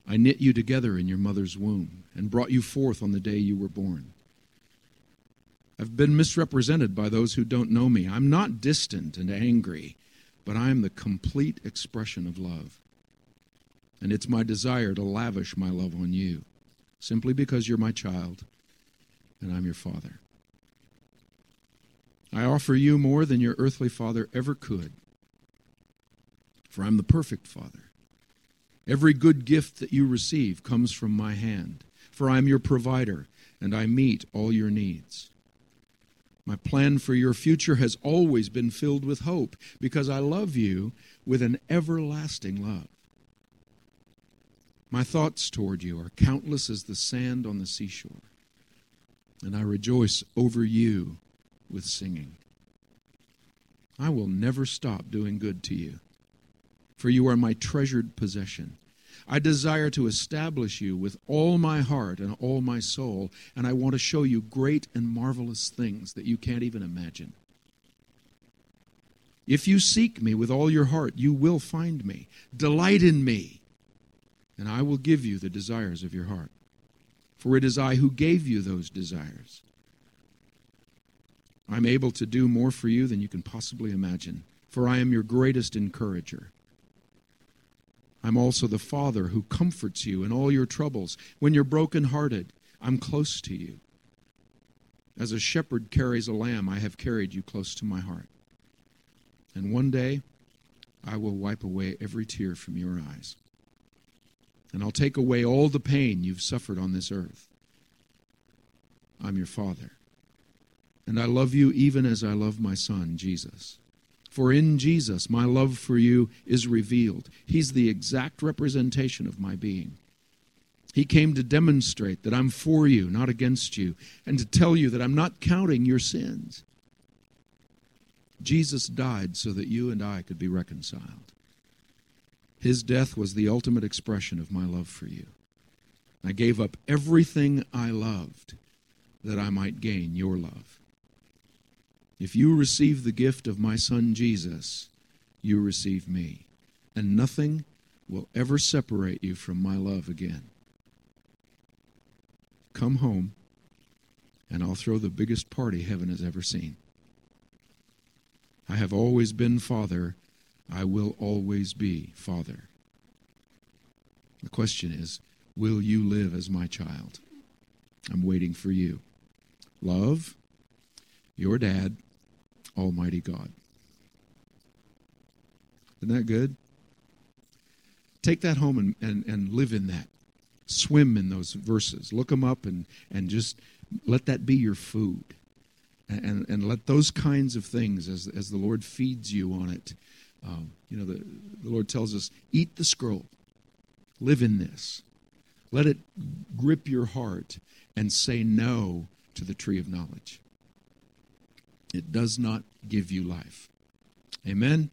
I knit you together in your mother's womb and brought you forth on the day you were born. I've been misrepresented by those who don't know me. I'm not distant and angry, but I am the complete expression of love. And it's my desire to lavish my love on you, simply because you're my child and I'm your father. I offer you more than your earthly father ever could, for I'm the perfect father. Every good gift that you receive comes from my hand, for I'm your provider, and I meet all your needs. My plan for your future has always been filled with hope, because I love you with an everlasting love. My thoughts toward you are countless as the sand on the seashore and I rejoice over you with singing. I will never stop doing good to you, for you are my treasured possession. I desire to establish you with all my heart and all my soul, and I want to show you great and marvelous things that you can't even imagine. If you seek me with all your heart, you will find me. Delight in me, and I will give you the desires of your heart. For it is I who gave you those desires. I'm able to do more for you than you can possibly imagine, for I am your greatest encourager. I'm also the Father who comforts you in all your troubles. When you're brokenhearted, I'm close to you. As a shepherd carries a lamb, I have carried you close to my heart. And one day, I will wipe away every tear from your eyes. And I'll take away all the pain you've suffered on this earth. I'm your Father. And I love you even as I love my Son, Jesus. For in Jesus, my love for you is revealed. He's the exact representation of my being. He came to demonstrate that I'm for you, not against you, and to tell you that I'm not counting your sins. Jesus died so that you and I could be reconciled. His death was the ultimate expression of my love for you. I gave up everything I loved that I might gain your love. If you receive the gift of my Son Jesus, you receive me, and nothing will ever separate you from my love again. Come home, and I'll throw the biggest party heaven has ever seen. I have always been Father. I will always be Father. The question is will you live as my child? I'm waiting for you. Love, your dad, Almighty God. Isn't that good? Take that home and, and, and live in that. Swim in those verses. Look them up and, and just let that be your food and, and let those kinds of things, as, as the Lord feeds you on it, um, you know, the, the Lord tells us, eat the scroll, live in this. Let it grip your heart and say no to the tree of knowledge it does not give you life. Amen.